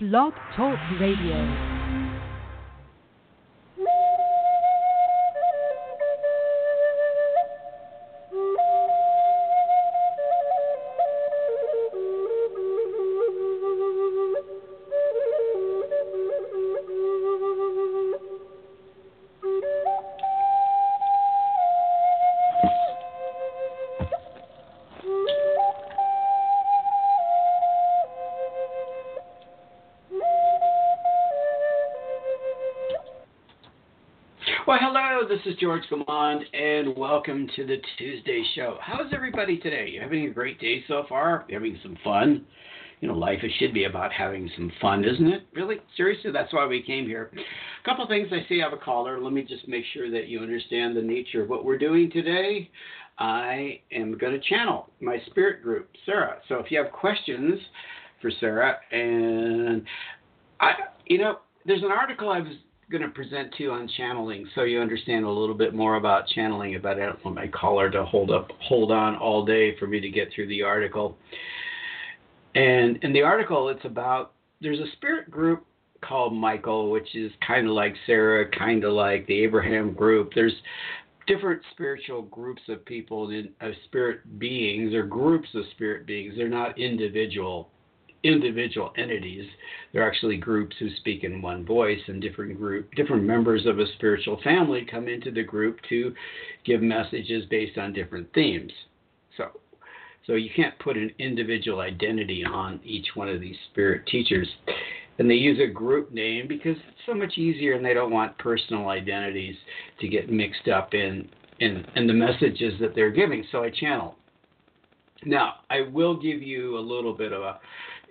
Blog Talk Radio. Is George Gamond, and welcome to the Tuesday show. How's everybody today? You having a great day so far? You having some fun? You know, life should be about having some fun, isn't it? Really? Seriously, that's why we came here. A couple things I see I have a caller. Let me just make sure that you understand the nature of what we're doing today. I am going to channel my spirit group, Sara. So if you have questions for Sara, and I, you know, there's an article I was going to present to you on channeling, so you understand a little bit more about channeling. But I don't want my caller to hold up, hold on all day for me to get through the article. And in the article, it's about there's a spirit group called Michael, which is kind of like Sara, kind of like the Abraham group. There's different spiritual groups of people, of uh, spirit beings, or groups of spirit beings. They're not individual individual entities. They're actually groups who speak in one voice, and different group, different members of a spiritual family come into the group to give messages based on different themes. So, so you can't put an individual identity on each one of these spirit teachers. And they use a group name because it's so much easier, and they don't want personal identities to get mixed up in in, in the messages that they're giving. So I channel. Now, I will give you a little bit of a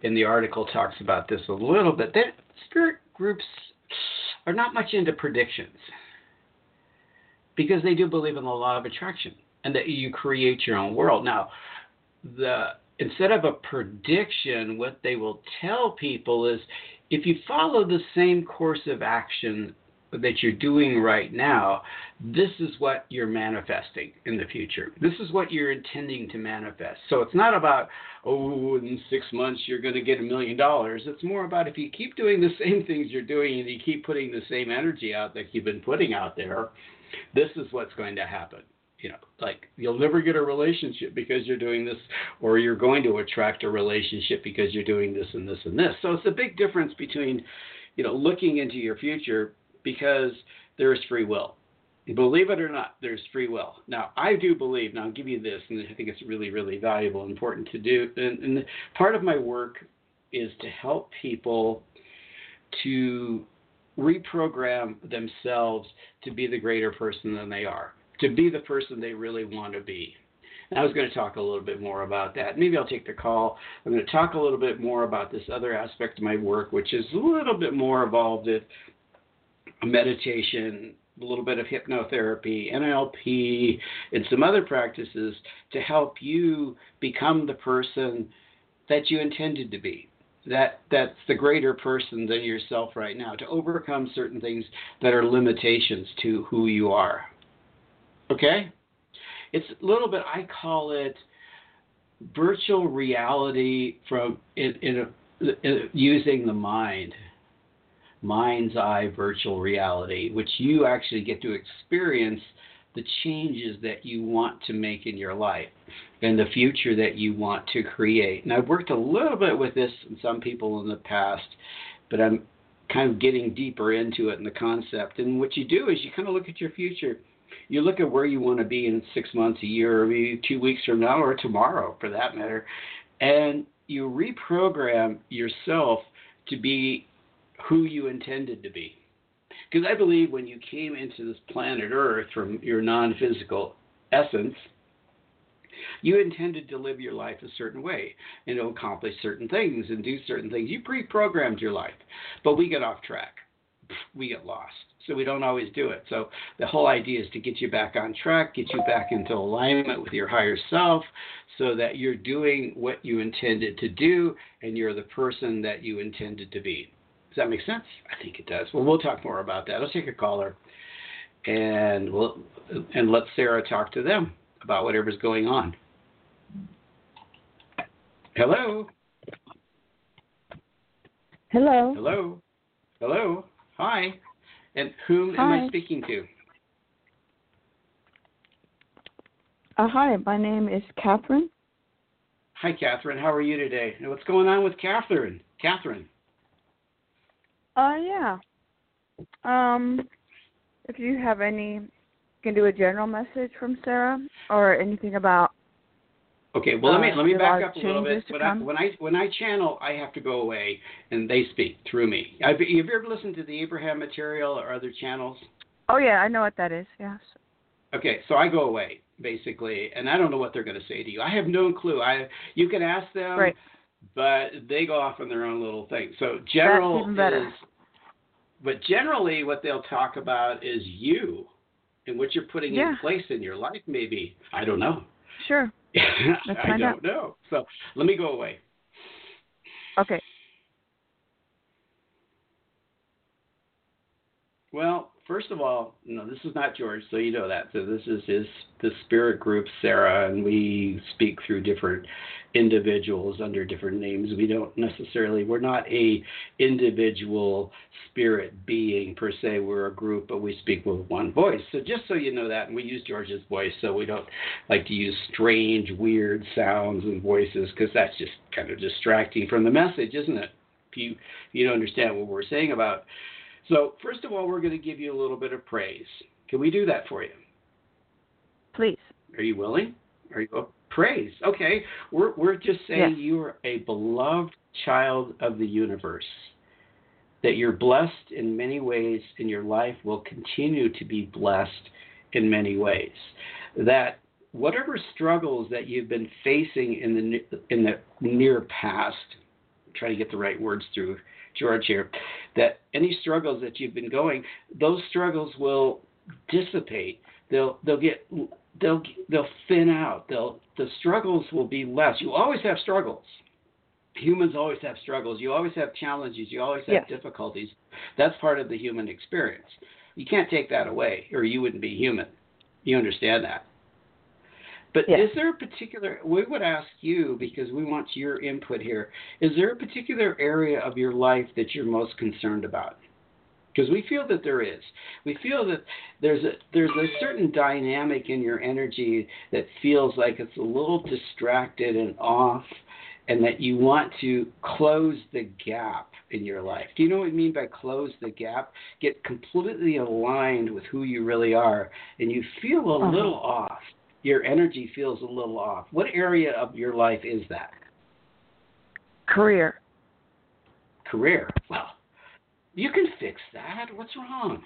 in the article talks about this a little bit. That spirit groups are not much into predictions because they do believe in the law of attraction and that you create your own world. Now, the instead of a prediction, what they will tell people is if you follow the same course of action that you're doing right now, this is what you're manifesting in the future. This is what you're intending to manifest. So it's not about, oh, in six months you're going to get a million dollars. It's more about if you keep doing the same things you're doing and you keep putting the same energy out that you've been putting out there, this is what's going to happen. You know, like you'll never get a relationship because you're doing this, or you're going to attract a relationship because you're doing this and this and this. So it's a big difference between, you know, looking into your future because there is free will. Believe it or not, there's free will. Now, I do believe, now I'll give you this, and I think it's really, really valuable and important to do. And, and part of my work is to help people to reprogram themselves to be the greater person than they are, to be the person they really want to be. And I was going to talk a little bit more about that. Maybe I'll take the call. I'm going to talk a little bit more about this other aspect of my work, which is a little bit more involved in meditation, a little bit of hypnotherapy, NLP, and some other practices to help you become the person that you intended to be. That that's the greater person than yourself right now to overcome certain things that are limitations to who you are. Okay? It's a little bit I call it virtual reality from in, in, a, in using the mind mind's eye virtual reality, which you actually get to experience the changes that you want to make in your life and the future that you want to create. And I've worked a little bit with this in some people in the past, but I'm kind of getting deeper into it and the concept. And what you do is you kind of look at your future. You look at where you want to be in six months, a year, or maybe two weeks from now, or tomorrow for that matter. And you reprogram yourself to be who you intended to be. Because I believe when you came into this planet Earth from your non physical essence, you intended to live your life a certain way and to accomplish certain things and do certain things. You pre programmed your life, but we get off track. We get lost. So we don't always do it. So the whole idea is to get you back on track, get you back into alignment with your higher self so that you're doing what you intended to do and you're the person that you intended to be. Does that make sense? I think it does. Well, we'll talk more about that. Let's take a caller, and we'll and let Sara talk to them about whatever's going on. Hello. Hello. Hello. Hello. Hi. And whom Hi. am I speaking to? Uh, hi, my name is Catherine. Hi, Catherine. How are you today? And What's going on with Catherine? Catherine. Uh, yeah. Um, if you have any, you can do a general message from Sara or anything about. Okay, well let me Uh, let me back up a little bit. When I, when I when I channel, I have to go away, and they speak through me. Have you have you ever listened to the Abraham material or other channels? Oh yeah, I know what that is. Yes. Okay, so I go away basically, and I don't know what they're going to say to you. I have no clue. I you can ask them, Right. But they go off on their own little thing. So general is, but generally what they'll talk about is you and what you're putting Yeah. in place in your life. Maybe I don't know. Sure. I don't out. know. So let me go away. Okay. Well, first of all, no, this is not George, so you know that. So this is his the spirit group, Sara, and we speak through different individuals under different names. We don't necessarily we're not a individual spirit being per se. We're a group, but we speak with one voice. So just so you know that, and we use George's voice, so we don't like to use strange, weird sounds and voices because that's just kind of distracting from the message, isn't it? If you if you don't understand what we're saying about so, first of all, we're going to give you a little bit of praise. Can we do that for you? Please. Are you willing? Are you oh, praise? Okay, we're we're just saying Yes. you are a beloved child of the universe. That you're blessed in many ways, and your life will continue to be blessed in many ways. That whatever struggles that you've been facing in the in the near past, try to get the right words through George here, that any struggles that you've been going, those struggles will dissipate. They'll they'll get they'll they'll thin out. They'll the struggles will be less. You always have struggles. Humans always have struggles. You always have challenges. You always have Yes. difficulties. That's part of the human experience. You can't take that away, or you wouldn't be human. You understand that? But Yes. is there a particular, we would ask you because we want your input here, is there a particular area of your life that you're most concerned about? Because we feel that there is. We feel that there's a there's a certain dynamic in your energy that feels like it's a little distracted and off and that you want to close the gap in your life. Do you know what I mean by close the gap? Get completely aligned with who you really are and you feel a Uh-huh. little off your energy feels a little off. What area of your life is that? Career. Career. Well, you can fix that. What's wrong?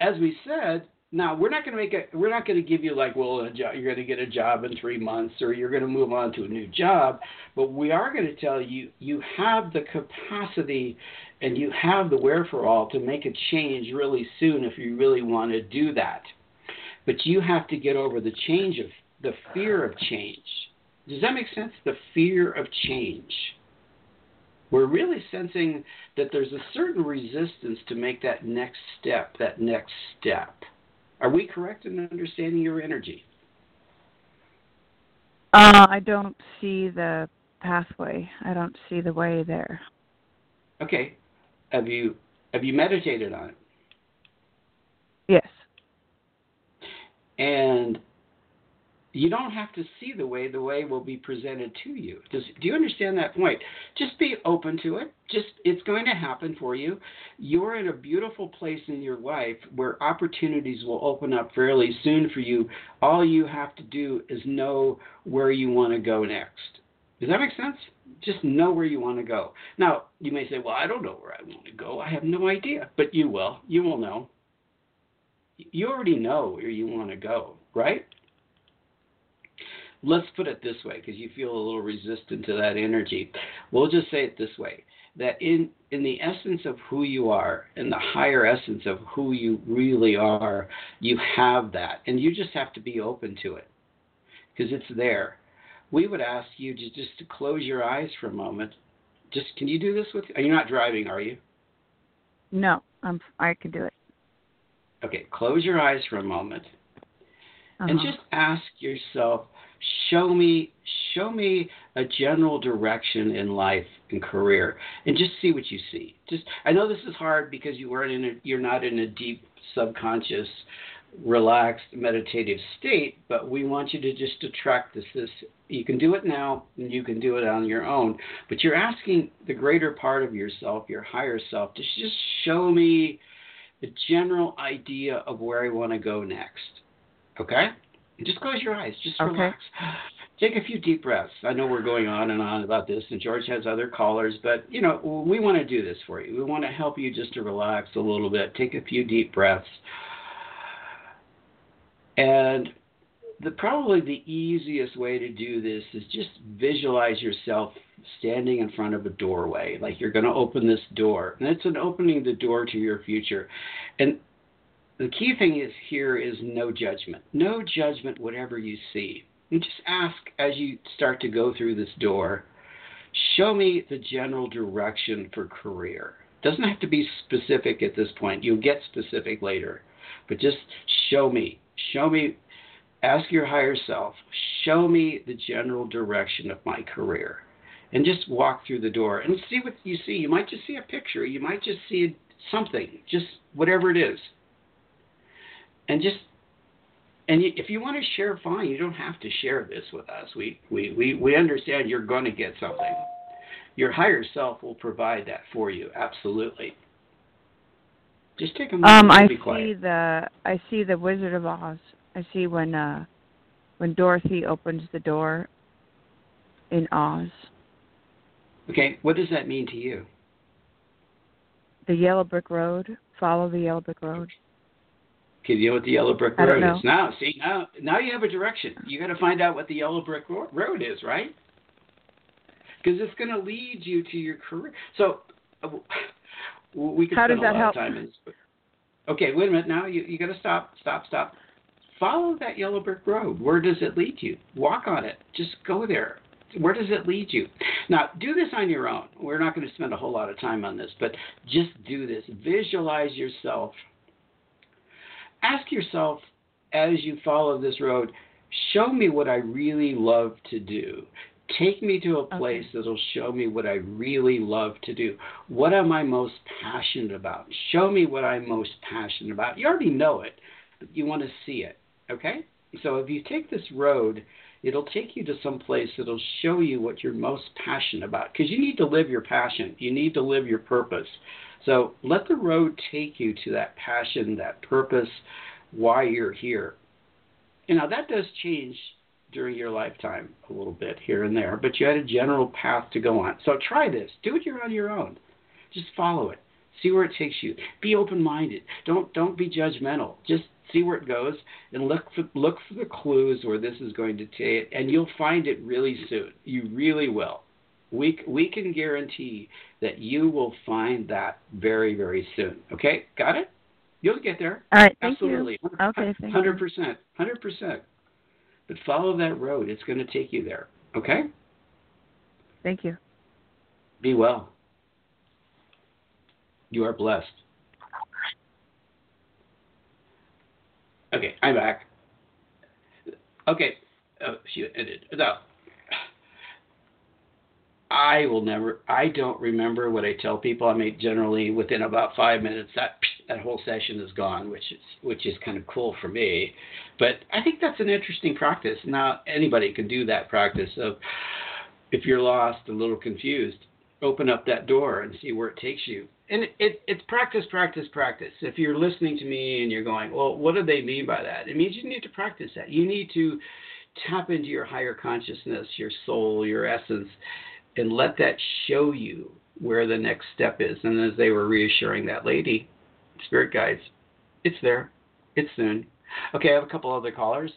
As we said, now we're not going to make it. We're not going to give you like, well, a job, you're going to get a job in three months, or you're going to move on to a new job. But we are going to tell you you have the capacity, and you have the wherewithal to make a change really soon if you really want to do that. But you have to get over the change of the fear of change. Does that make sense? The fear of change. We're really sensing that there's a certain resistance to make that next step, that next step. Are we correct in understanding your energy? Uh, I don't see the pathway. I don't see the way there. Okay. Have you have you meditated on it? Yes. And you don't have to see the way the way will be presented to you. Does, do you understand that point? Just be open to it. Just it's going to happen for you. You're in a beautiful place in your life where opportunities will open up fairly soon for you. All you have to do is know where you want to go next. Does that make sense? Just know where you want to go. Now, you may say, "Well, I don't know where I want to go. I have no idea." But you will. You will know. You already know where you want to go, right? let's put it this way because you feel a little resistant to that energy we'll just say it this way that in in the essence of who you are in the higher essence of who you really are you have that and you just have to be open to it because it's there we would ask you to just to close your eyes for a moment just can you do this with are you not driving are you No. I'm. I can do it. Okay close your eyes for a moment Uh-huh. and just ask yourself show me show me a general direction in life and career and just see what you see just i know this is hard because you weren't in a you're not in a deep subconscious relaxed meditative state but we want you to just attract this this you can do it now and you can do it on your own but you're asking the greater part of yourself your higher self to just show me the general idea of where i want to go next okay just close your eyes. Just okay. relax. Take a few deep breaths. I know we're going on and on about this, and George has other callers, but you know we want to do this for you. We want to help you just to relax a little bit. Take a few deep breaths, and the probably the easiest way to do this is just visualize yourself standing in front of a doorway, like you're going to open this door, and it's an opening the door to your future, and the key thing is here is no judgment. No judgment, whatever you see. And just ask as you start to go through this door, show me the general direction for career. Doesn't have to be specific at this point. You'll get specific later. But just show me. Show me ask your higher self, show me the general direction of my career. And just walk through the door and see what you see. You might just see a picture. You might just see something, just whatever it is and just and if you want to share, fine. You don't have to share this with us. We we we, we understand you're going to get something. Your higher self will provide that for you. Absolutely. Just take a moment. Um, I see quiet. the I see the Wizard of Oz. I see when uh when Dorothy opens the door in Oz. Okay, what does that mean to you? The yellow brick road. Follow the yellow brick road. Okay, you know what the yellow brick road is now. See now, now you have a direction. You got to find out what the yellow brick road is, right? Because it's going to lead you to your career. So uh, we can How spend does that a lot help? of time in this. Okay, wait a minute. Now you you got to stop, stop, stop. Follow that yellow brick road. Where does it lead you? Walk on it. Just go there. Where does it lead you? Now, do this on your own. We're not going to spend a whole lot of time on this, but just do this. Visualize yourself ask yourself as you follow this road, show me what I really love to do. Take me to a place okay. that'll show me what I really love to do. What am I most passionate about? Show me what I'm most passionate about. You already know it, but you want to see it. Okay? So if you take this road, it'll take you to some place that'll show you what you're most passionate about because you need to live your passion. You need to live your purpose. So let the road take you to that passion, that purpose, why you're here. You know, that does change during your lifetime a little bit here and there, but you had a general path to go on. So try this. Do it on your own. Just follow it. See where it takes you. Be open-minded. Don't don't be judgmental. Just see where it goes and look for look for the clues where this is going to take it, and you'll find it really soon. You really will we we can guarantee that you will find that very very soon. Okay, got it? You'll get there. All right, thank Absolutely. you. Okay, Hundred percent, hundred percent. But follow that road; it's going to take you there. Okay. Thank you. Be well. You are blessed. Okay, I'm back. Okay, oh, she ended. No, I will never. I don't remember what I tell people. I mean, generally within about five minutes, that that whole session is gone, which is which is kind of cool for me. But I think that's an interesting practice. Now anybody can do that practice of if you're lost, a little confused, open up that door and see where it takes you. And it, it, it's practice, practice, practice. If you're listening to me and you're going, well, what do they mean by that? It means you need to practice that. You need to tap into your higher consciousness, your soul, your essence, and let that show you where the next step is. And as they were reassuring that lady, spirit guides, it's there, it's soon. Okay, I have a couple other callers,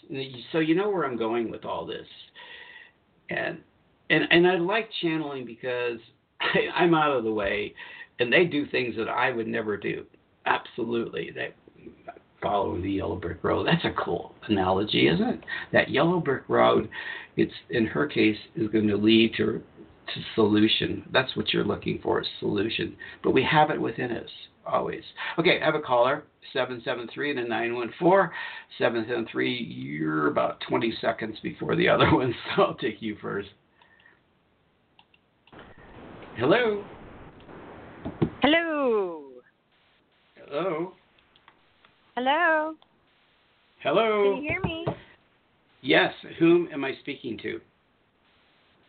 so you know where I'm going with all this. And and and I like channeling because I'm out of the way, and they do things that I would never do. Absolutely, they follow the yellow brick road. That's a cool analogy, isn't it? That yellow brick road, it's in her case is going to lead to to solution. That's what you're looking for, is solution. But we have it within us always. Okay, I have a caller, 773 and a 914. 773, you're about 20 seconds before the other one, so I'll take you first. Hello. Hello. Hello. Hello. Hello. Can you hear me? Yes. Whom am I speaking to?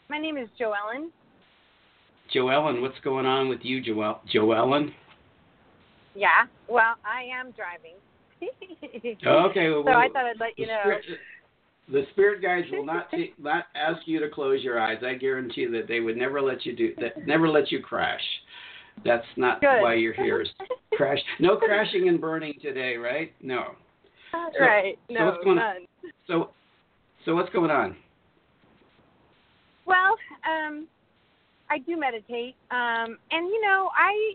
My name is Joellen. Joellen, what's going on with you, Joel? Joellen? Yeah. Well, I am driving. okay. Well, so I thought I'd let you know. The spirit guides will not take, not ask you to close your eyes. I guarantee that they would never let you do that. Never let you crash. That's not Good. why you're here. Is crash. No crashing and burning today, right? No. So- right. so No, what's going on? none. So, so what's going on? Well, um, I do meditate, um, and you know, I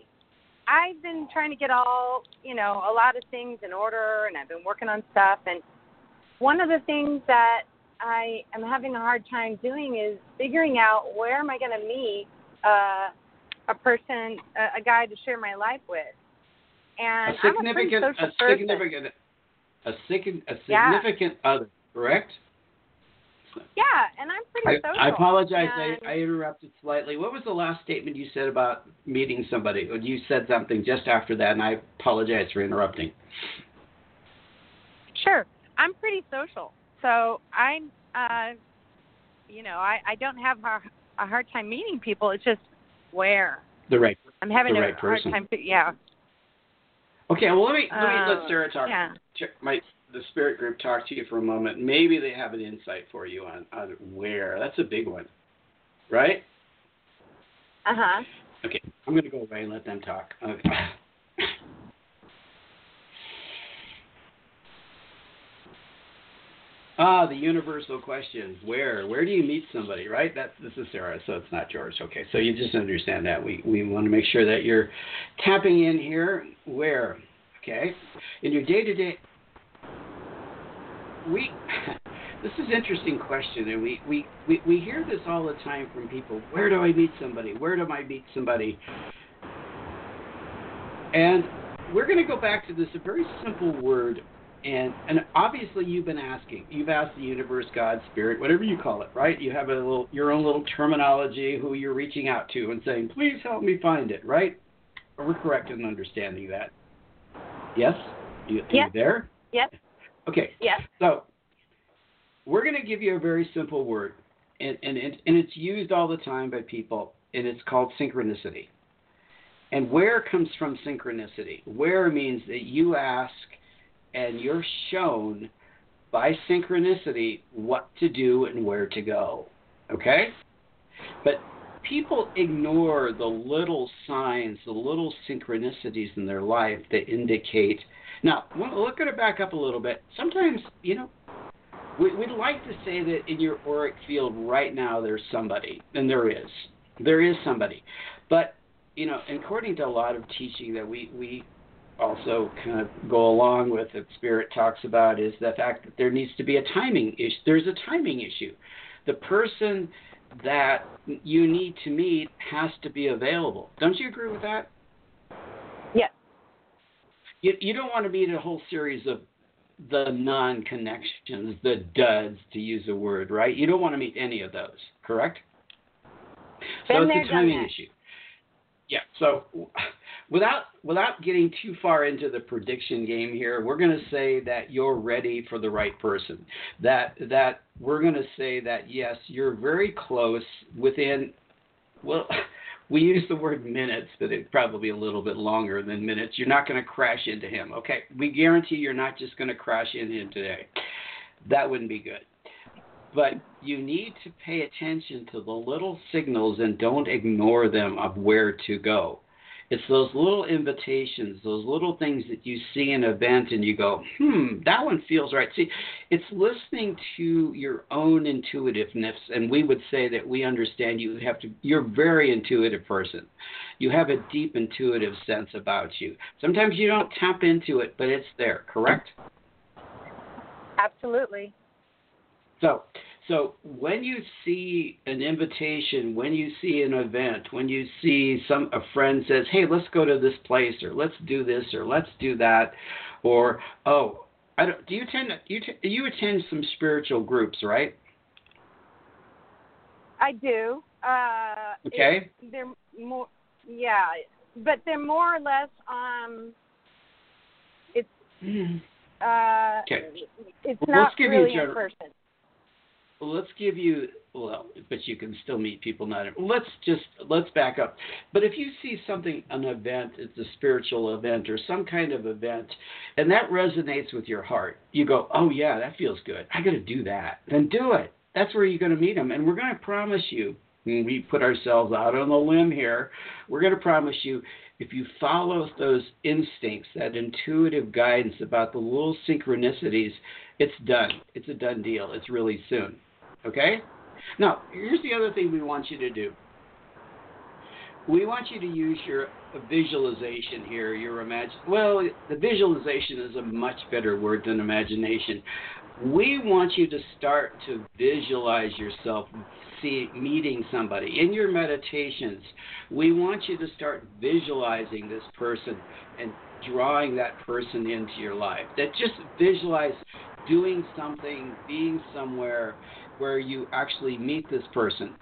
I've been trying to get all you know a lot of things in order, and I've been working on stuff. And one of the things that I am having a hard time doing is figuring out where am I going to meet uh, a person, a, a guy to share my life with. And a I'm a pretty significant, a significant, a significant, a Yeah. significant other. Correct. Yeah, and I'm I, pretty social. I apologize. and- I, I interrupted slightly. What was the last statement you said about meeting somebody? You said something just after that, and I apologize for interrupting. Sure. I'm pretty social. So I'm uh you know, I, I don't have a, a hard time meeting people. It's just where. The right. I'm having The a right hard person. time yeah. Okay. Well, let me let me Uh, let Sara talk. yeah. Check my the spirit group talk to you for a moment. Maybe they have an insight for you on on where. That's a big one, right? Uh-huh. Okay. I'm going to go away and let them talk. Okay. Ah, the universal question: Where? Where do you meet somebody? Right. That this is Sara, so it's not George. Okay. So you just understand that we we want to make sure that you're tapping in here. Where? Okay. In your day to day. We. This is interesting question, and we, we, we, we hear this all the time from people. Where do I meet somebody? Where do I meet somebody? And we're going to go back to this a very simple word, and and obviously you've been asking. You've asked the universe, God, spirit, whatever you call it, right? You have a little your own little terminology who you're reaching out to and saying, please help me find it, right? We're we correct in understanding that? Yes. You, Yes. you there? Yes. Okay. Yes. So we're going to give you a very simple word, and, and, and it's used all the time by people, and it's called synchronicity. And where comes from synchronicity? Where means that you ask and you're shown by synchronicity what to do and where to go. Okay? But people ignore the little signs, the little synchronicities in their life that indicate. Now, look at it back up a little bit. Sometimes, you know, we, we'd like to say that in your auric field right now there's somebody, and there is. There is somebody. But, you know, according to a lot of teaching that we, we also kind of go along with that Spirit talks about is the fact that there needs to be a timing issue. There's a timing issue. The person that you need to meet has to be available. Don't you agree with that? Yes. You, you don't want to meet a whole series of the non connections, the duds, to use a word, right? You don't want to meet any of those, correct? So Been it's a timing issue. Yeah. So without without getting too far into the prediction game here, we're going to say that you're ready for the right person. That that we're going to say that yes, you're very close within well we use the word minutes, but it's probably a little bit longer than minutes. You're not going to crash into him. Okay. We guarantee you're not just going to crash into him today. That wouldn't be good. But you need to pay attention to the little signals and don't ignore them of where to go. It's those little invitations, those little things that you see in an event and you go, hmm, that one feels right. See, it's listening to your own intuitiveness, and we would say that we understand you have to, you're a very intuitive person. You have a deep intuitive sense about you. Sometimes you don't tap into it, but it's there, correct? Absolutely. So, So when you see an invitation, when you see an event, when you see some a friend says, "Hey, let's go to this place," or "Let's do this," or "Let's do that," or "Oh, I don't." Do you attend? You t- you attend some spiritual groups, right? I do. Uh, Okay. it- they're more, yeah, but they're more or less um. It's uh. Okay. It's Well, let's not give you a really in person. Let's give you well, but you can still meet people not. Let's just let's back up. But if you see something, an event, it's a spiritual event or some kind of event, and that resonates with your heart, you go, oh yeah, that feels good. I got to do that. Then do it. That's where you're going to meet them, and we're going to promise you. We put ourselves out on a limb here. We're going to promise you if you follow those instincts, that intuitive guidance about the little synchronicities, it's done. It's a done deal. It's really soon. Okay? Now, here's the other thing we want you to do. We want you to use your visualization here, your imagine. Well, the visualization is a much better word than imagination. We want you to start to visualize yourself see, meeting somebody in your meditations. We want you to start visualizing this person and drawing that person into your life. That just visualize doing something, being somewhere where you actually meet this person.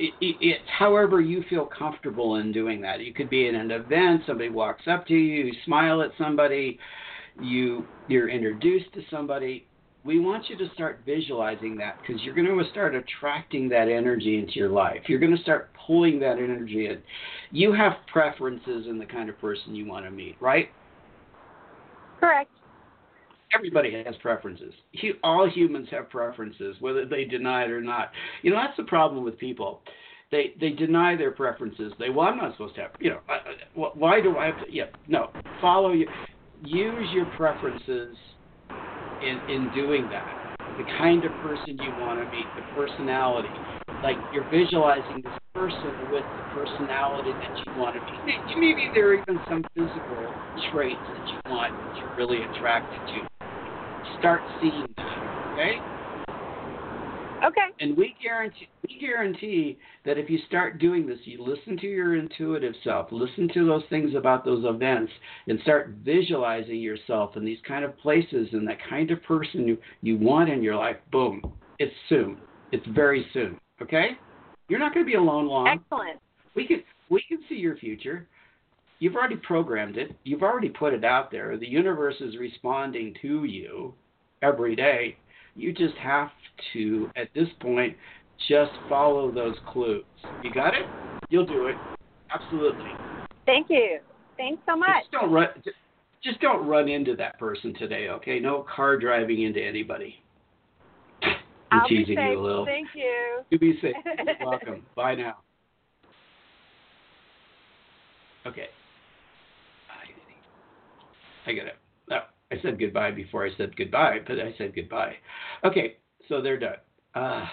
It, it, it's however you feel comfortable in doing that. You could be in an event, somebody walks up to you, you smile at somebody, you you're introduced to somebody. We want you to start visualizing that because you're going to start attracting that energy into your life. You're going to start pulling that energy in. You have preferences in the kind of person you want to meet, right? Correct. Everybody has preferences. All humans have preferences, whether they deny it or not. You know, that's the problem with people. They they deny their preferences. They well, I'm not supposed to have. You know, why do I have to? Yeah, no. Follow you. Use your preferences in in doing that. The kind of person you want to be, the personality. Like you're visualizing this person with the personality that you want to be. Maybe there are even some physical traits that you want that you're really attracted to start seeing that, okay? Okay. And we guarantee we guarantee that if you start doing this, you listen to your intuitive self, listen to those things about those events, and start visualizing yourself in these kind of places and that kind of person you, you want in your life, boom. It's soon. It's very soon. Okay? You're not gonna be alone long. Excellent. We can we can see your future. You've already programmed it. You've already put it out there. The universe is responding to you every day. You just have to, at this point, just follow those clues. You got it? You'll do it. Absolutely. Thank you. Thanks so much. Just don't run. Just don't run into that person today, okay? No car driving into anybody. I'm I'll be teasing safe. you a little. Thank you. You be safe. You're welcome. Bye now. Okay. I got it. No, I said goodbye before I said goodbye, but I said goodbye. Okay, so they're done. Uh,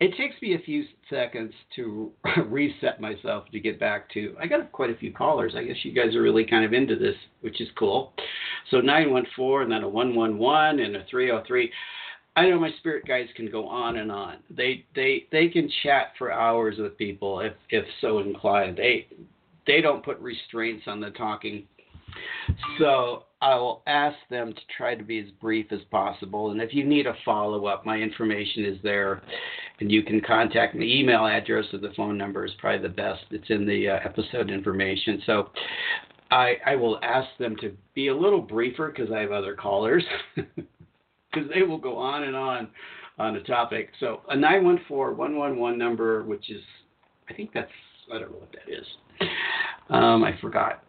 it takes me a few seconds to reset myself to get back to. I got quite a few callers. I guess you guys are really kind of into this, which is cool. So 914 and then a 111 and a 303. I know my spirit guides can go on and on. They they they can chat for hours with people if if so inclined. They they don't put restraints on the talking. So I will ask them to try to be as brief as possible. And if you need a follow up, my information is there, and you can contact me. Email address or the phone number is probably the best. It's in the uh, episode information. So I I will ask them to be a little briefer because I have other callers. because they will go on and on on a topic. So a 914-111 number, which is, I think that's, I don't know what that is. Um, I forgot.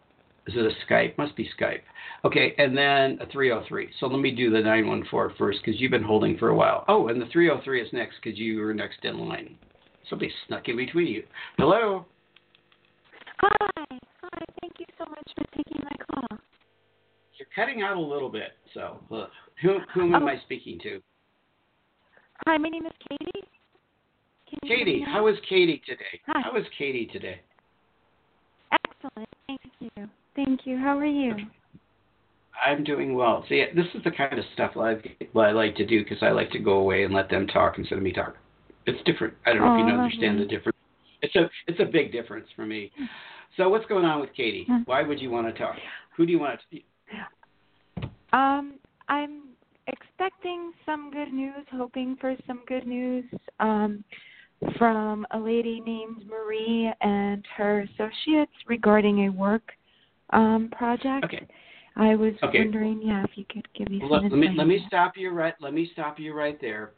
Is it a Skype? Must be Skype. Okay, and then a 303. So let me do the 914 first because you've been holding for a while. Oh, and the 303 is next because you were next in line. Somebody snuck in between you. Hello? Hi. Hi. Thank you so much for taking my call. You're cutting out a little bit, so ugh. who, whom am Oh. I speaking to? Hi, my name is Katie. Katie. How is Katie today? Hi. How is Katie today? Excellent. Thank you. Thank you. How are you? I'm doing well. See, this is the kind of stuff I, I like to do because I like to go away and let them talk instead of me talk. It's different. I don't know Oh, if you understand the difference. It's a it's a big difference for me. So what's going on with Katie? Hmm. Why would you want to talk? Who do you want to? Um, I'm expecting some good news, hoping for some good news um, from a lady named Marie and her associates regarding a work um, project. Okay. I was Okay. wondering, yeah, if you could give me some Let, let me let me stop you right. Let me stop you right there.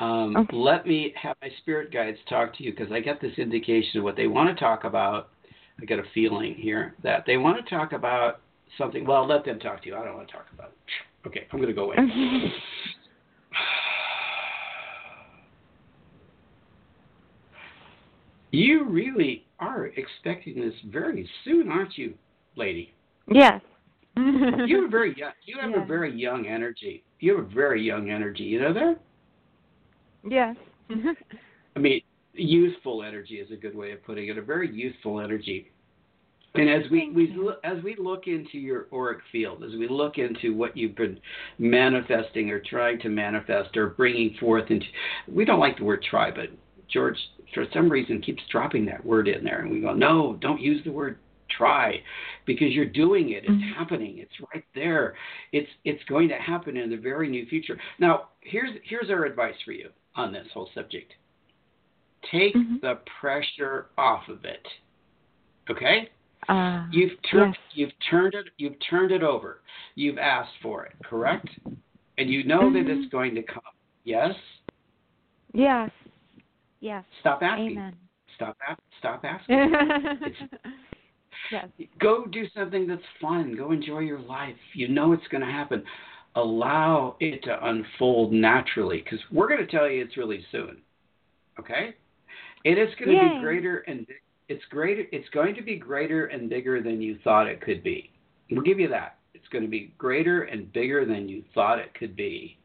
Um, Okay. Let me have my spirit guides talk to you because I get this indication of what they want to talk about. I get a feeling here that they want to talk about something. Well, let them talk to you. I don't want to talk about it. Okay, I'm going to go away. You really are expecting this very soon, aren't you, lady? yes. You have a very young. You have Yeah. a very young energy. You have a very young energy. You know that? yes. I mean, youthful energy is a good way of putting it. A very youthful energy. And as we, we look, as we look into your auric field, as we look into what you've been manifesting or trying to manifest or bringing forth into, we don't like the word try, but George, for some reason, keeps dropping that word in there, and we go, no, don't use the word try, because you're doing it. It's Mhm. happening. It's right there. It's it's going to happen in the very near future. Now, here's here's our advice for you on this whole subject. Take Mhm. the pressure off of it. Okay? Uh, You've turned yes. you've turned it you've turned it over. You've asked for it, correct? And you know that Mhm. it's going to come. Yes? Yes. Yes. Stop asking. Amen. Stop stop asking. yes. Go do something that's fun. Go enjoy your life. You know it's going to happen. Allow it to unfold naturally because we're going to tell you it's really soon. Okay? And it's going to be greater and it's greater. It's going to be greater and bigger than you thought it could be. We'll give you that. It's going to be greater and bigger than you thought it could be.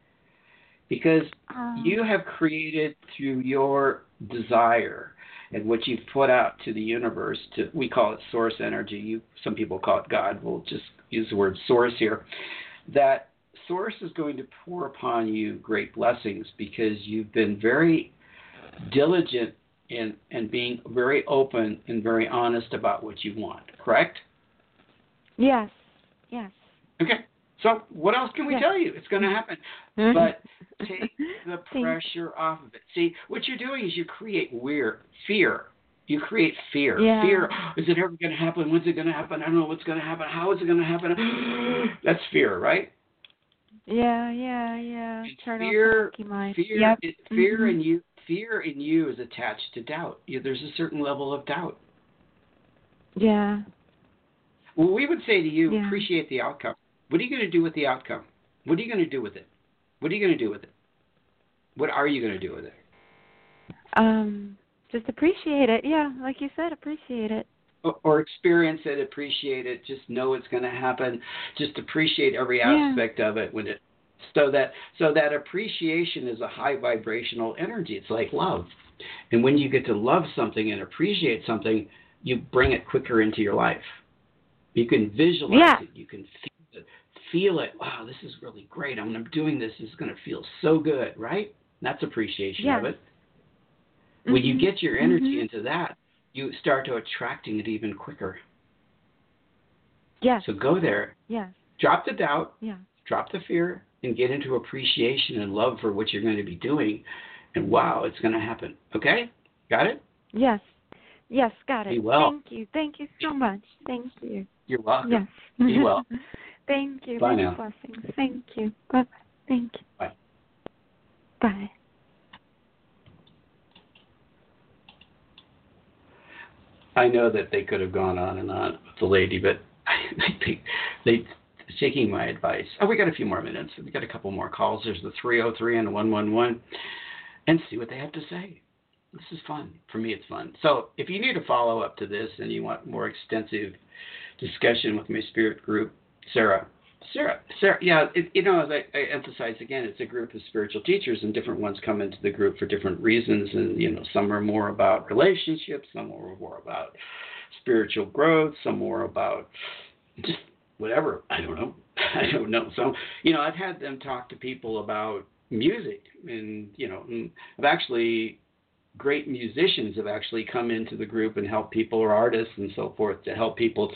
Because Um, you have created through your desire and what you've put out to the universe to we call it source energy. You some people call it god. We'll just use the word source here. That source is going to pour upon you great blessings because you've been very diligent in and being very open and very honest about what you want. Correct? Yes. Yes. okay so what else can we Yeah. tell you it's going to happen but take the pressure off of it. See, what you're doing is you create weird fear. You create fear. Yeah. Fear. Is it ever going to happen? When's it going to happen? I don't know what's going to happen. How is it going to happen? That's fear, right? Yeah, yeah, yeah. Turn fear- off the monkey mind. Fear. Yep. it- fear Mhm. in you. Fear in you is attached to doubt. You, there's a certain level of doubt. Yeah. Well, we would say to you, Yeah. appreciate the outcome. What are you going to do with the outcome? What are you going to do with it? What are you going to do with it? What are you going to do with it? Um, just appreciate it. Yeah, like you said, appreciate it. or- or experience it, appreciate it, just know it's going to happen, just appreciate every Yeah. aspect of it when it so that so that appreciation is a high vibrational energy. It's like love. And when you get to love something and appreciate something, you bring it quicker into your life. You can visualize Yeah. it, you can feel it, feel it. Wow, this is really great. When I'm doing this, it's going to feel so good, right? That's appreciation of Yes. it. When you Mhm. get your energy Mhm. into that, you start to attracting it even quicker. Yes. So go there, Yes. drop the doubt, Yeah. drop the fear, and get into appreciation and love for what you're going to be doing. And wow, it's going to happen. Okay? Got it? Yes. Yes, got it. Be well. Thank you. Thank you so much. Thank you. You're welcome. Yes. Be well. Thank you. Bye now. blessings. Thank you. Bye. Thank you. Bye. Bye. I know that they could have gone on and on with the lady, but I think they taking my advice. Oh, we got a few more minutes. We got a couple more calls. There's the 303 and the 111, and see what they have to say. This is fun. For me, it's fun. So if you need a follow up to this and you want more extensive discussion with my spirit group, Sara. Sara, Sara, yeah, it, you know, as I, I emphasize again, it's a group of spiritual teachers, and different ones come into the group for different reasons. And you know, some are more about relationships, some are more about spiritual growth, some more about just whatever. I don't know. I don't know. So, you know, I've had them talk to people about music, and you know, I've actually great musicians have actually come into the group and helped people or artists and so forth to help people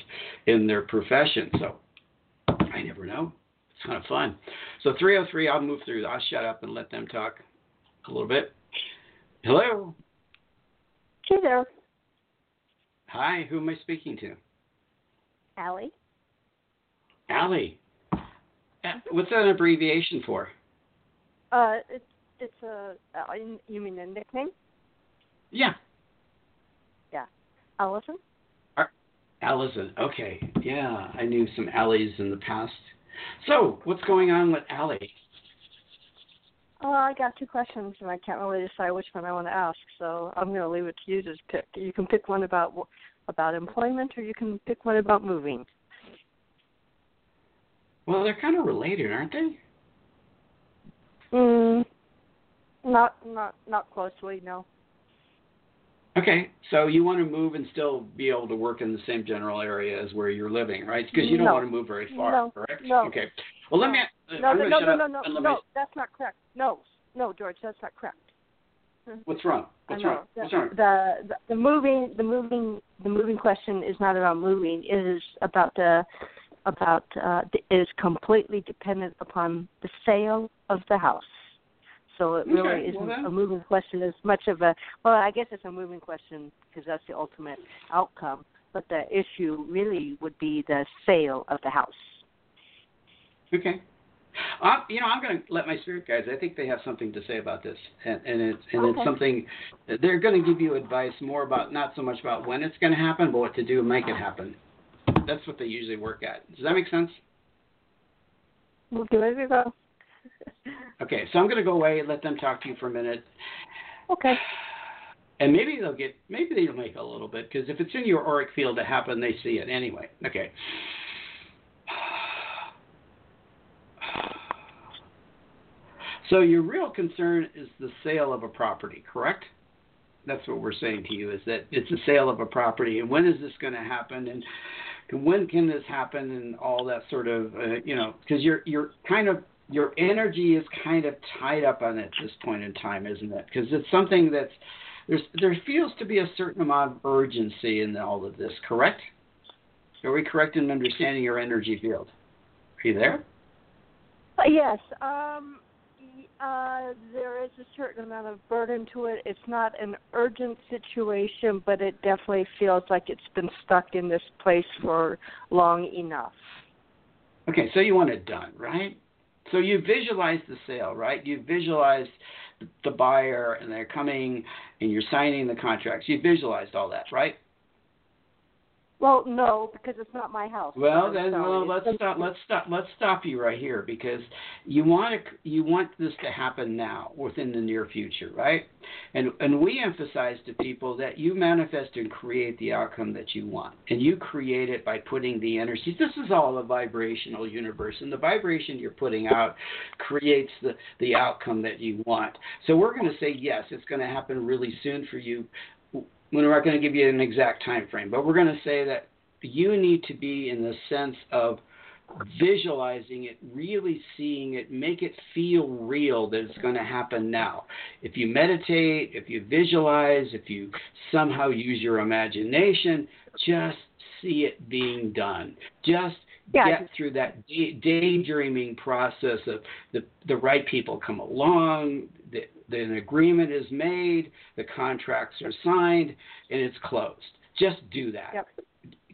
in their profession. So, I never know. It's kind of fun. So 303, I'll move through. I'll shut up and let them talk a little bit. Hello. Hey there. Hi, who am I speaking to? Allie. Allie. Uh, what's that an abbreviation for? Uh, it's it's a uh, you mean a nickname? Yeah. Yeah. Allison. Allison. Okay. Yeah, I knew some Allies in the past. So, what's going on with Allie? Well, I got two questions, and I can't really decide which one I want to ask. So I'm going to leave it to you to pick. You can pick one about about employment, or you can pick one about moving. Well, they're kind of related, aren't they? Mm, not not not closely, no. Okay, so you want to move and still be able to work in the same general area as where you're living, right? Because you don't No. want to move very far, No. correct? No. Okay. Well, let me. No, no, no, no, no, no, no. me- That's not correct. No, no, George, that's not correct. What's wrong? What's wrong? The, What's wrong? the the the moving the moving the moving question is not about moving. It is about the about uh, it is completely dependent upon the sale of the house. So it really Okay, isn't well a moving question as much of a well, I guess it's a moving question because that's the ultimate outcome. But the issue really would be the sale of the house. Okay. Uh, you know, I'm going to let my spirit guides. I think they have something to say about this, and, and it's and Okay. it's something they're going to give you advice more about not so much about when it's going to happen, but what to do to make it happen. That's what they usually work at. Does that make sense? We'll give go. Okay, so I'm going to go away and let them talk to you for a minute, Okay. and maybe they'll get maybe they'll make a little bit because if it's in your auric field to happen, they see it anyway. Okay. So your real concern is the sale of a property, correct? That's what we're saying to you is that it's the sale of a property, and when is this going to happen, and when can this happen, and all that sort of, uh, you know, because you're you're kind of your energy is kind of tied up on it at this point in time, isn't it? Because it's something that's there's there feels to be a certain amount of urgency in all of this, correct? Are we correct in understanding your energy field? Are you there? Uh, Yes. Um, uh, there is a certain amount of burden to it. It's not an urgent situation, but it definitely feels like it's been stuck in this place for long enough. Okay, so you want it done, right? So you visualize the sale, right? You visualize the buyer and they're coming and you're signing the contracts. You visualized all that, right? Well, no, because it's not my house. Well, then, sorry. well, let's It's- stop. Let's stop. Let's stop you right here because you want to, you want this to happen now, within the near future, right? And and we emphasize to people that you manifest and create the outcome that you want, and you create it by putting the energy. This is all a vibrational universe, and the vibration you're putting out creates the the outcome that you want. So we're going to say yes, it's going to happen really soon for you we're not going to give you an exact time frame, but we're going to say that you need to be in the sense of visualizing it, really seeing it, make it feel real that it's going to happen now. If you meditate, if you visualize, if you somehow use your imagination, just see it being done. Just Yeah, get through that day, daydreaming process of the the right people come along, an agreement is made, the contracts are signed, and it's closed. Just do that. Yep.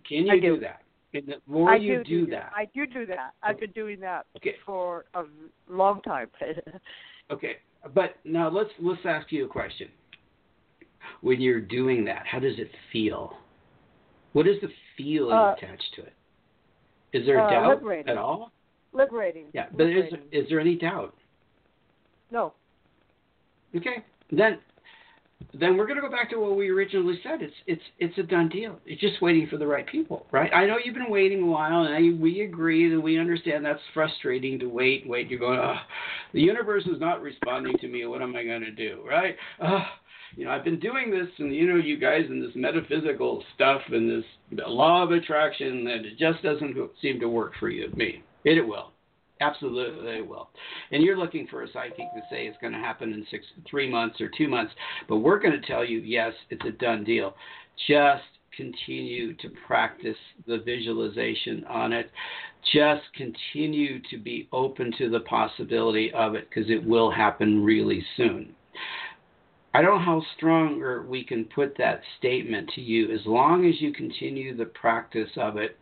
Can you I do. do. that? And the more I you do, that, I do do that. I've been doing that Okay. for a long time. okay. But now let's let's ask you a question. When you're doing that, how does it feel? What is the feeling Uh, attached to it? Is there a uh, doubt liberating. at all? Liberating. Yeah, but is is there any doubt? no. Okay. Then then we're going to go back to what we originally said. It's it's it's a done deal. It's just waiting for the right people, right? I know you've been waiting a while, and I, we agree and we understand that's frustrating to wait, wait. You're going, oh, the universe is not responding to me. What am I going to do, right? Uh, you know, I've been doing this, and you know, you guys, and this metaphysical stuff, and this law of attraction, that it just doesn't seem to work for you. Me, it, it will. Absolutely, they will. And you're looking for a psychic to say it's going to happen in six, three months or two months, but we're going to tell you, yes, it's a done deal. Just continue to practice the visualization on it. Just continue to be open to the possibility of it because it will happen really soon. I don't know how stronger we can put that statement to you. As long as you continue the practice of it,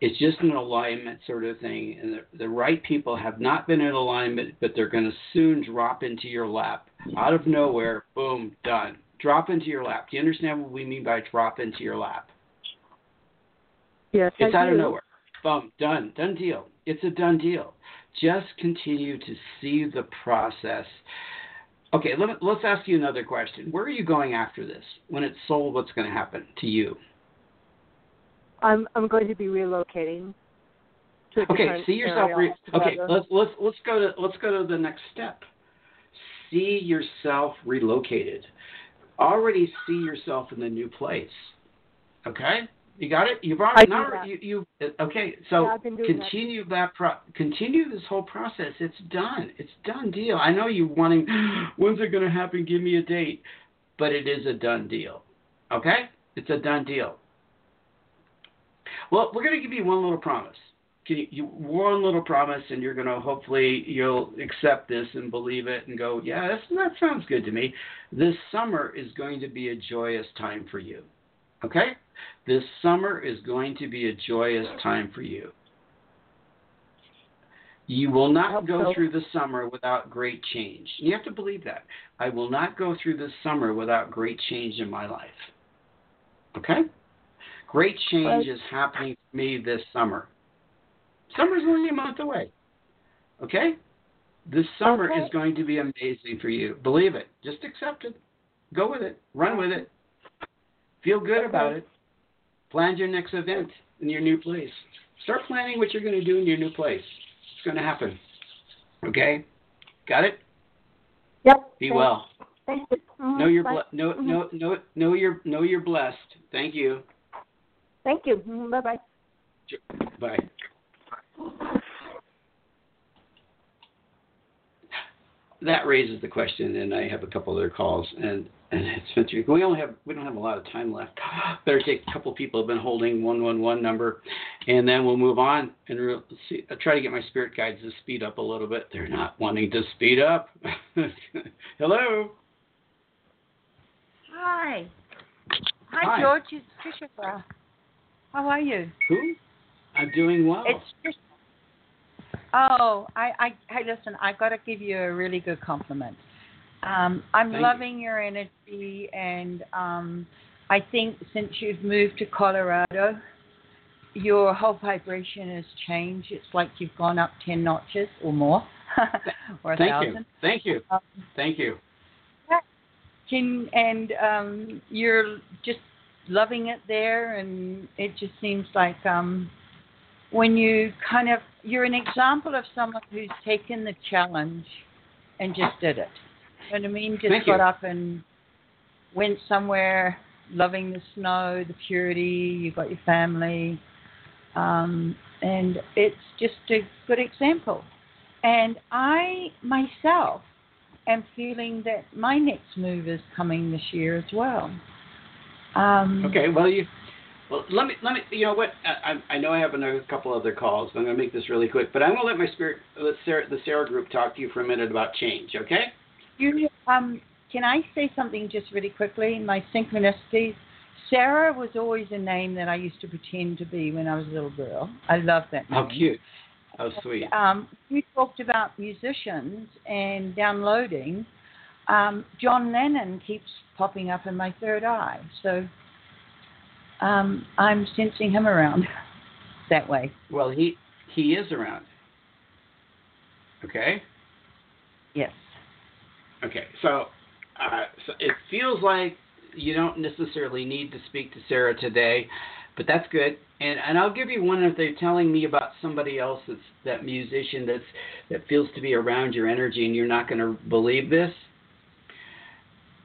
it's just an alignment sort of thing. And the, the right people have not been in alignment, but they're going to soon drop into your lap out of nowhere. Boom, done. Drop into your lap. Do you understand what we mean by drop into your lap? Yes, It's I out do. of nowhere. Boom, done. Done deal. It's a done deal. Just continue to see the process. Okay, let, let's ask you another question. Where are you going after this? When it's sold, what's going to happen to you? I'm I'm going to be relocating to Okay, see yourself. Re- okay, let's let's let's go to let's go to the next step. See yourself relocated. Already see yourself in the new place. Okay, you got it. You've already now you, you okay. So Yeah, doing that. continue that, pro- continue this whole process. It's done. It's done deal. I know you wanting. When's it going to happen? Give me a date. But it is a done deal. Okay, it's a done deal. Well, we're going to give you one little promise. Can you, you one little promise, and you're going to hopefully you'll accept this and believe it and go, yeah, that sounds good to me. This summer is going to be a joyous time for you. Okay, this summer is going to be a joyous time for you. You will not go so. through the summer without great change. You have to believe that. I will not go through this summer without great change in my life. Okay? Great change is happening for me this summer. Summer's only a month away. Okay? This summer Okay. is going to be amazing for you. Believe it. Just accept it. Go with it. Run with it. Feel good about it. Plan your next event in your new place. Start planning what you're going to do in your new place. It's going to happen. Okay? Got it? Yep. Be thank- well. Thank you. Mhm, Know you're ble- know, Mhm. know, know, know you're know you're blessed. Thank you. Thank you. Mm, bye bye. Bye. That raises the question, and I have a couple other calls, and and it's we only have we don't have a lot of time left. Better take a couple people have been holding one one one number, and then we'll move on and re- see. I try to get my spirit guides to speed up a little bit. They're not wanting to speed up. Hello. Hi. Hi, Hi. George. It's Trisha. How are you? Who? I'm doing well. It's Trisha. Oh, I, I, hey, listen. I've got to give you a really good compliment. Um, I'm Thank you. loving your energy, and um, I think since you've moved to Colorado, your whole vibration has changed. It's like you've gone up ten notches or more, or a Thank thousand. you. Thank you. Um, Thank you. can and um you're just loving it there and it just seems like um when you kind of you're an example of someone who's taken the challenge and just did it. You know what I mean? Just Thank got you. up and went somewhere loving the snow, the purity, You've got your family. Um and it's just a good example. And I myself am feeling that my next move is coming this year as well. Um, Okay, well you, well let me let me you know what I I know I have another couple other calls. But I'm gonna make this really quick, but I'm gonna let my spirit let Sara, the Sara group talk to you for a minute about change. Okay? You, um, can I say something just really quickly? My synchronicities. Sarah was always a name that I used to pretend to be when I was a little girl. I love that name. How cute. How sweet. Um, you talked about musicians and downloading. Um, John Lennon keeps popping up in my third eye, so um, I'm sensing him around that way. Well, he he is around. Okay. Yes. Okay. So, uh, so it feels like you don't necessarily need to speak to Sara today, but that's good. And and I'll give you one if they're telling me about somebody else that's that musician that's that feels to be around your energy, and you're not going to believe this.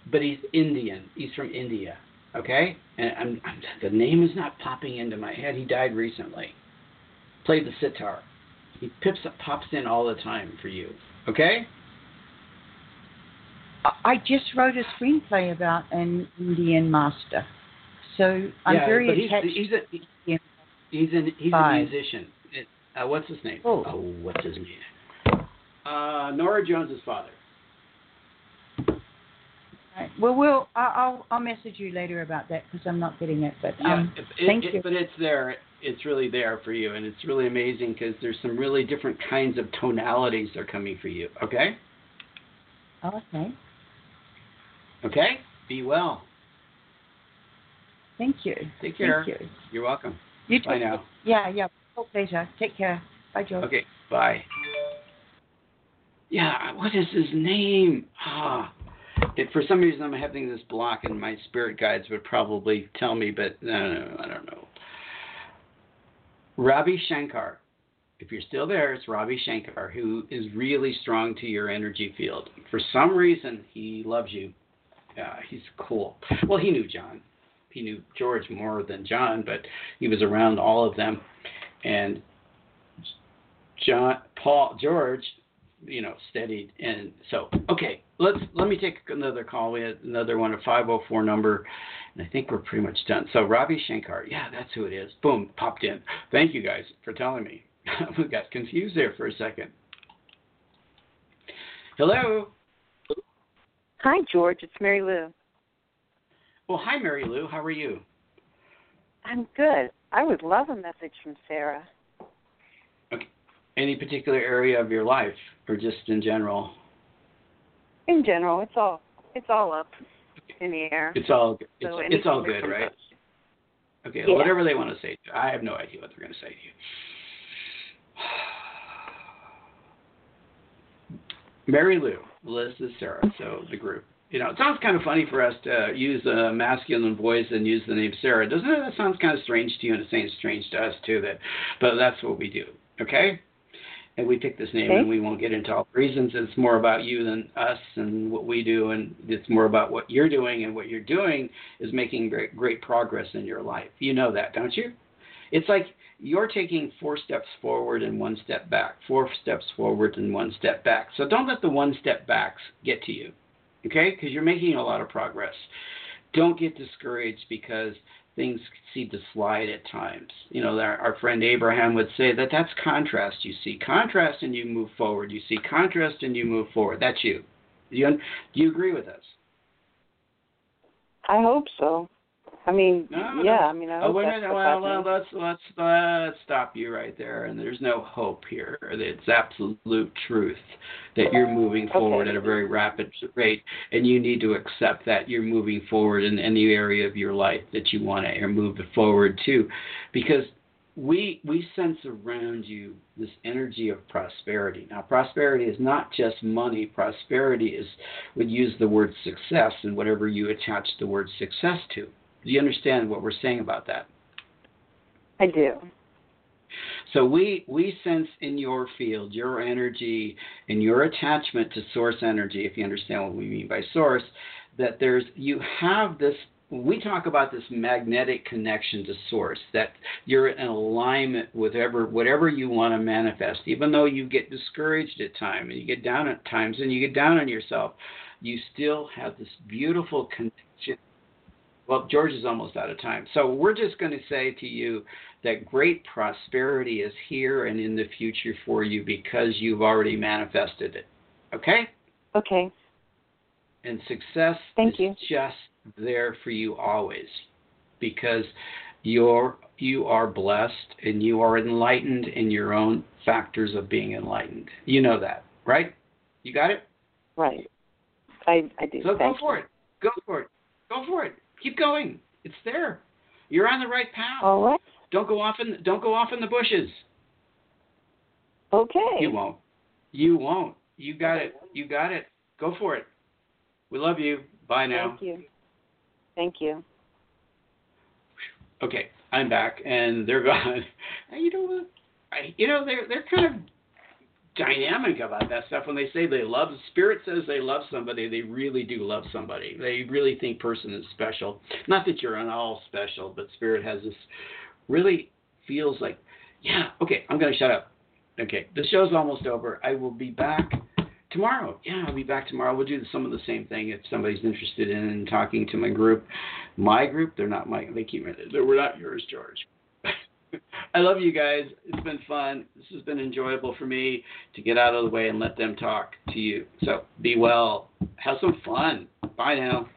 But he's Indian. He's from India. Okay, and I'm, I'm, the name is not popping into my head. He died recently. Played the sitar. He pips pops in all the time for you. Okay? I- just wrote a screenplay about an Indian master, so I'm yeah, very but he's, attached. he's a Yeah. he's an he's a musician. It, uh, what's his name? Oh. what's his name? Uh, Norah Jones's father. Right. Well, we'll I- I'll I'll message you later about that because I'm not getting it. But Yeah, um, it- thank it- you. But it's there. It's really there for you, and it's really amazing because there's some really different kinds of tonalities that are coming for you. Okay. oh, okay. Okay. Be well. Thank you. Take care. Thank you. You're welcome. You Bye now. Yeah, yeah. Talk later. Take care. Bye, George. Okay. Bye. Yeah. What is his name? Ah. For some reason, I'm having this block, and my spirit guides would probably tell me, but no, no, I don't know. Ravi Shankar. If you're still there, it's Ravi Shankar, who is really strong to your energy field. For some reason, he loves you. Yeah, he's cool. Well, he knew John. He knew George more than John, but he was around all of them. And John, Paul, George, you know, steadied. And so, okay, let's let me take another call. We had another one, a 504 number, and I think we're pretty much done. So Ravi Shankar, yeah, that's who it is. Boom, popped in. Thank you guys for telling me. we got confused there for a second. Hello. Hi, George. It's Mary Lou. Well, hi, Mary Lou. How are you? I'm good. I would love a message from Sara. Okay. Any particular area of your life, or just in general? In general, it's all it's all up in the air. It's all it's, So it's all good, right? up. Okay, Yeah. whatever they want to say. I have no idea what they're going to say to you. Mary Lou, Liz is Sara, so the group. You know, it sounds kind of funny for us to use a masculine voice and use the name Sara, doesn't it? That sounds kind of strange to you, and it sounds strange to us too. That, but that's what we do. Okay. And we pick this name, Okay. and we won't get into all the reasons. It's more about you than us and what we do, and it's more about what you're doing, and what you're doing is making great, great progress in your life. You know that, don't you? It's like you're taking four steps forward and one step back, four steps forward and one step back. So don't let the one step backs get to you, okay? Because you're making a lot of progress. Don't get discouraged because things seem to slide at times. You know, our, our friend Abraham would say that that's contrast. You see contrast and you move forward. You see contrast and you move forward. That's you. Do you, do you agree with us? I hope so. I mean, No, yeah. no. I mean, I Oh, hope a that's. Well, well, let's let's let's stop you right there. And there's no hope here. It's absolute truth that you're moving forward Okay. at a very rapid rate, and you need to accept that you're moving forward in any area of your life that you want to move forward to, because we we sense around you this energy of prosperity. Now, prosperity is not just money. Prosperity is would use the word success and whatever you attach the word success to. Do you understand what we're saying about that? I do. So we we sense in your field, your energy and your attachment to source energy, if you understand what we mean by source, that there's you have this we talk about this magnetic connection to source that you're in alignment with whatever whatever you want to manifest even though you get discouraged at times and you get down at times and you get down on yourself you still have this beautiful connection well george is almost out of time so we're just going to say to you that great prosperity is here and in the future for you because you've already manifested it okay Okay. and success Thank is you. just there for you always because you're you are blessed and you are enlightened in your own factors of being enlightened you know that right you got it Right. I I do. so go for you. it go for it go for it keep going it's there you're on the right path All right. don't go off in don't go off in the bushes Okay. you won't you won't you got it you got it go for it we love you bye now Thank you. Thank you. okay, I'm back, and they're gone. You know what? I, you know they're they're kind of dynamic about that stuff when they say they love. Spirit says they love somebody. They really do love somebody. They really think person is special. Not that you're at all special, but Spirit has this really feels like, yeah, okay, I'm gonna shut up. Okay, the show's almost over. I will be back tomorrow. Yeah, I'll be back tomorrow. We'll do some of the same thing if somebody's interested in talking to my group. My group, they're not my. They keep. We're not yours, George. I love you guys. It's been fun. This has been enjoyable for me to get out of the way and let them talk to you. So be well. Have some fun. Bye now.